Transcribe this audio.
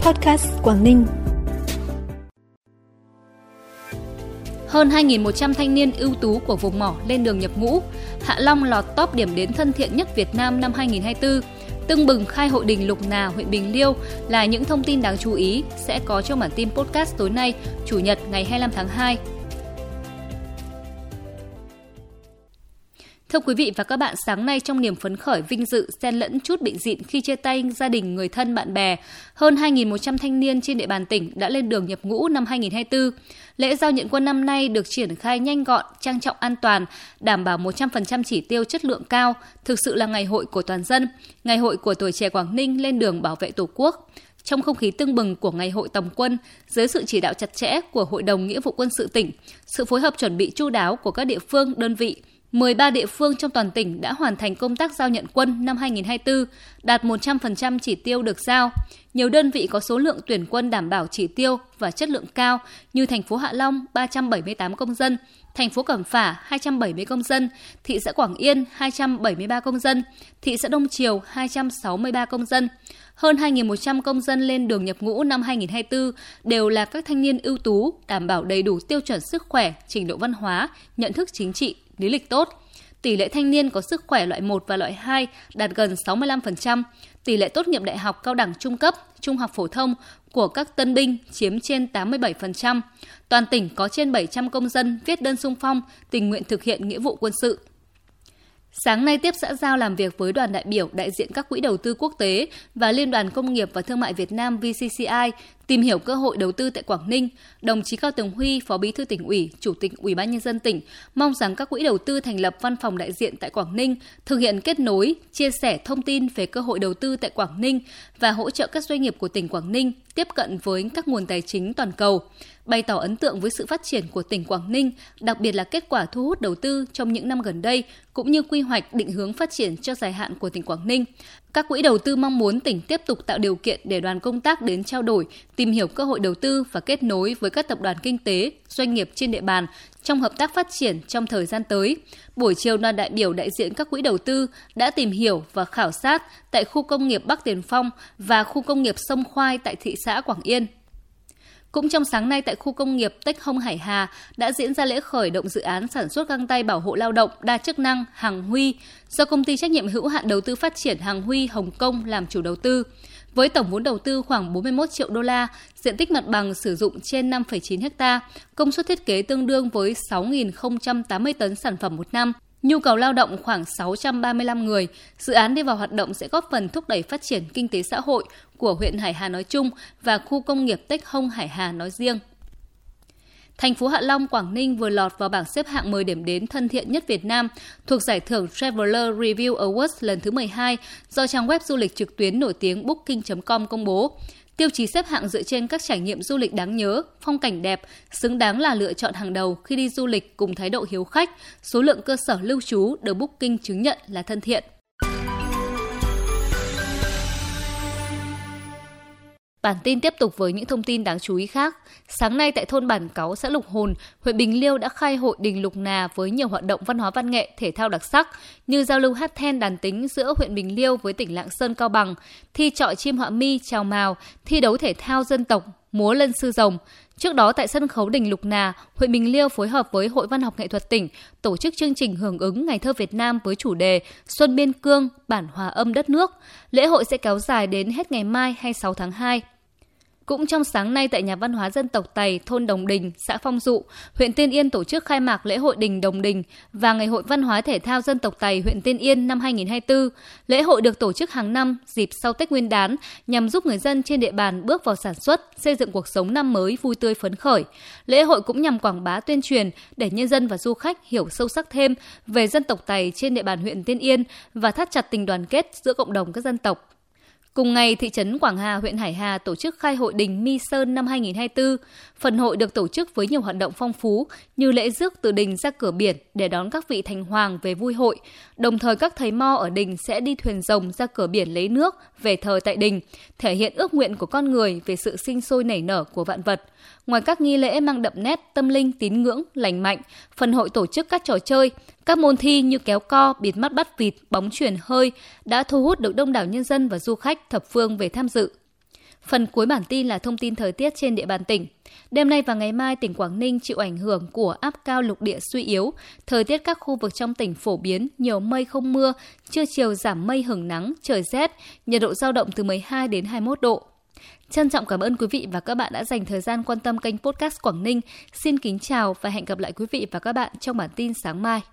Podcast Quảng Ninh. Hơn 2.100 thanh niên ưu tú của vùng mỏ lên đường nhập ngũ. Hạ Long lọt top điểm đến thân thiện nhất Việt Nam năm 2024. Tưng bừng khai hội đình Lục Nà, huyện Bình Liêu là những thông tin đáng chú ý sẽ có trong bản tin podcast tối nay, Chủ nhật ngày 25 tháng 2. Thưa quý vị và các bạn, sáng nay trong niềm phấn khởi vinh dự xen lẫn chút bị dịn khi chia tay gia đình, người thân, bạn bè, hơn 2.100 thanh niên trên địa bàn tỉnh đã lên đường nhập ngũ năm 2024. Lễ giao nhận quân năm nay được triển khai nhanh gọn, trang trọng an toàn, đảm bảo 100% chỉ tiêu chất lượng cao, thực sự là ngày hội của toàn dân, ngày hội của tuổi trẻ Quảng Ninh lên đường bảo vệ Tổ quốc. Trong không khí tưng bừng của ngày hội tổng quân, dưới sự chỉ đạo chặt chẽ của Hội đồng Nghĩa vụ quân sự tỉnh, sự phối hợp chuẩn bị chu đáo của các địa phương, đơn vị, 13 địa phương trong toàn tỉnh đã hoàn thành công tác giao nhận quân năm 2024, đạt 100% chỉ tiêu được giao. Nhiều đơn vị có số lượng tuyển quân đảm bảo chỉ tiêu và chất lượng cao như thành phố Hạ Long 378 công dân, thành phố Cẩm Phả 270 công dân, thị xã Quảng Yên 273 công dân, thị xã Đông Triều 263 công dân. Hơn 2.100 công dân lên đường nhập ngũ năm 2024 đều là các thanh niên ưu tú, đảm bảo đầy đủ tiêu chuẩn sức khỏe, trình độ văn hóa, nhận thức chính trị, lý lịch tốt. Tỷ lệ thanh niên có sức khỏe loại 1 và loại 2 đạt gần 65%, tỷ lệ tốt nghiệp đại học cao đẳng trung cấp, trung học phổ thông của các tân binh chiếm trên 87%. Toàn tỉnh có trên 700 công dân viết đơn sung phong, tình nguyện thực hiện nghĩa vụ quân sự. Sáng nay tiếp xã giao làm việc với đoàn đại biểu đại diện các quỹ đầu tư quốc tế và Liên đoàn Công nghiệp và Thương mại Việt Nam VCCI tìm hiểu cơ hội đầu tư tại Quảng Ninh, đồng chí Cao Tường Huy, Phó Bí thư tỉnh ủy, Chủ tịch Ủy ban nhân dân tỉnh mong rằng các quỹ đầu tư thành lập văn phòng đại diện tại Quảng Ninh, thực hiện kết nối, chia sẻ thông tin về cơ hội đầu tư tại Quảng Ninh và hỗ trợ các doanh nghiệp của tỉnh Quảng Ninh tiếp cận với các nguồn tài chính toàn cầu bày tỏ ấn tượng với sự phát triển của tỉnh Quảng Ninh, đặc biệt là kết quả thu hút đầu tư trong những năm gần đây, cũng như quy hoạch định hướng phát triển cho dài hạn của tỉnh Quảng Ninh. Các quỹ đầu tư mong muốn tỉnh tiếp tục tạo điều kiện để đoàn công tác đến trao đổi, tìm hiểu cơ hội đầu tư và kết nối với các tập đoàn kinh tế, doanh nghiệp trên địa bàn trong hợp tác phát triển trong thời gian tới. Buổi chiều, đoàn đại biểu đại diện các quỹ đầu tư đã tìm hiểu và khảo sát tại khu công nghiệp Bắc Tiền Phong và khu công nghiệp Sông Khoai tại thị xã Quảng Yên. Cũng trong sáng nay tại khu công nghiệp Tech Hông Hải Hà đã diễn ra lễ khởi động dự án sản xuất găng tay bảo hộ lao động đa chức năng Hàng Huy do công ty trách nhiệm hữu hạn đầu tư phát triển Hàng Huy Hồng Kông làm chủ đầu tư. Với tổng vốn đầu tư khoảng 41 triệu đô la, diện tích mặt bằng sử dụng trên 5,9 ha, công suất thiết kế tương đương với 6.080 tấn sản phẩm một năm. Nhu cầu lao động khoảng 635 người, dự án đi vào hoạt động sẽ góp phần thúc đẩy phát triển kinh tế xã hội của huyện Hải Hà nói chung và khu công nghiệp Tech Hông Hải Hà nói riêng. Thành phố Hạ Long, Quảng Ninh vừa lọt vào bảng xếp hạng 10 điểm đến thân thiện nhất Việt Nam thuộc giải thưởng Traveler Review Awards lần thứ 12 do trang web du lịch trực tuyến nổi tiếng Booking.com công bố. Tiêu chí xếp hạng dựa trên các trải nghiệm du lịch đáng nhớ, phong cảnh đẹp, xứng đáng là lựa chọn hàng đầu khi đi du lịch cùng thái độ hiếu khách, số lượng cơ sở lưu trú được Booking chứng nhận là thân thiện. Bản tin tiếp tục với những thông tin đáng chú ý khác. Sáng nay tại thôn Bản Cáu, xã Lục Hồn, huyện Bình Liêu đã khai hội đình Lục Nà với nhiều hoạt động văn hóa văn nghệ, thể thao đặc sắc như giao lưu hát then đàn tính giữa huyện Bình Liêu với tỉnh Lạng Sơn Cao Bằng, thi trọi chim họa mi, trào mào, thi đấu thể thao dân tộc, múa lân sư rồng. Trước đó tại sân khấu đình Lục Nà, huyện Bình Liêu phối hợp với Hội Văn học Nghệ thuật tỉnh tổ chức chương trình hưởng ứng Ngày thơ Việt Nam với chủ đề Xuân Biên Cương, bản hòa âm đất nước. Lễ hội sẽ kéo dài đến hết ngày mai 26 tháng 2. Cũng trong sáng nay tại nhà văn hóa dân tộc Tày, thôn Đồng Đình, xã Phong Dụ, huyện Tiên Yên tổ chức khai mạc lễ hội Đình Đồng Đình và Ngày hội văn hóa thể thao dân tộc Tày huyện Tiên Yên năm 2024. Lễ hội được tổ chức hàng năm dịp sau Tết Nguyên đán nhằm giúp người dân trên địa bàn bước vào sản xuất, xây dựng cuộc sống năm mới vui tươi phấn khởi. Lễ hội cũng nhằm quảng bá tuyên truyền để nhân dân và du khách hiểu sâu sắc thêm về dân tộc Tày trên địa bàn huyện Tiên Yên và thắt chặt tình đoàn kết giữa cộng đồng các dân tộc. Cùng ngày, thị trấn Quảng Hà, huyện Hải Hà tổ chức khai hội đình Mi Sơn năm 2024. Phần hội được tổ chức với nhiều hoạt động phong phú như lễ rước từ đình ra cửa biển để đón các vị thành hoàng về vui hội. Đồng thời các thầy mo ở đình sẽ đi thuyền rồng ra cửa biển lấy nước về thờ tại đình, thể hiện ước nguyện của con người về sự sinh sôi nảy nở của vạn vật. Ngoài các nghi lễ mang đậm nét tâm linh, tín ngưỡng, lành mạnh, phần hội tổ chức các trò chơi, các môn thi như kéo co, bịt mắt bắt vịt, bóng chuyển hơi đã thu hút được đông đảo nhân dân và du khách thập phương về tham dự. Phần cuối bản tin là thông tin thời tiết trên địa bàn tỉnh. Đêm nay và ngày mai, tỉnh Quảng Ninh chịu ảnh hưởng của áp cao lục địa suy yếu. Thời tiết các khu vực trong tỉnh phổ biến, nhiều mây không mưa, trưa chiều giảm mây hưởng nắng, trời rét, nhiệt độ giao động từ 12 đến 21 độ. Trân trọng cảm ơn quý vị và các bạn đã dành thời gian quan tâm kênh podcast Quảng Ninh. Xin kính chào và hẹn gặp lại quý vị và các bạn trong bản tin sáng mai.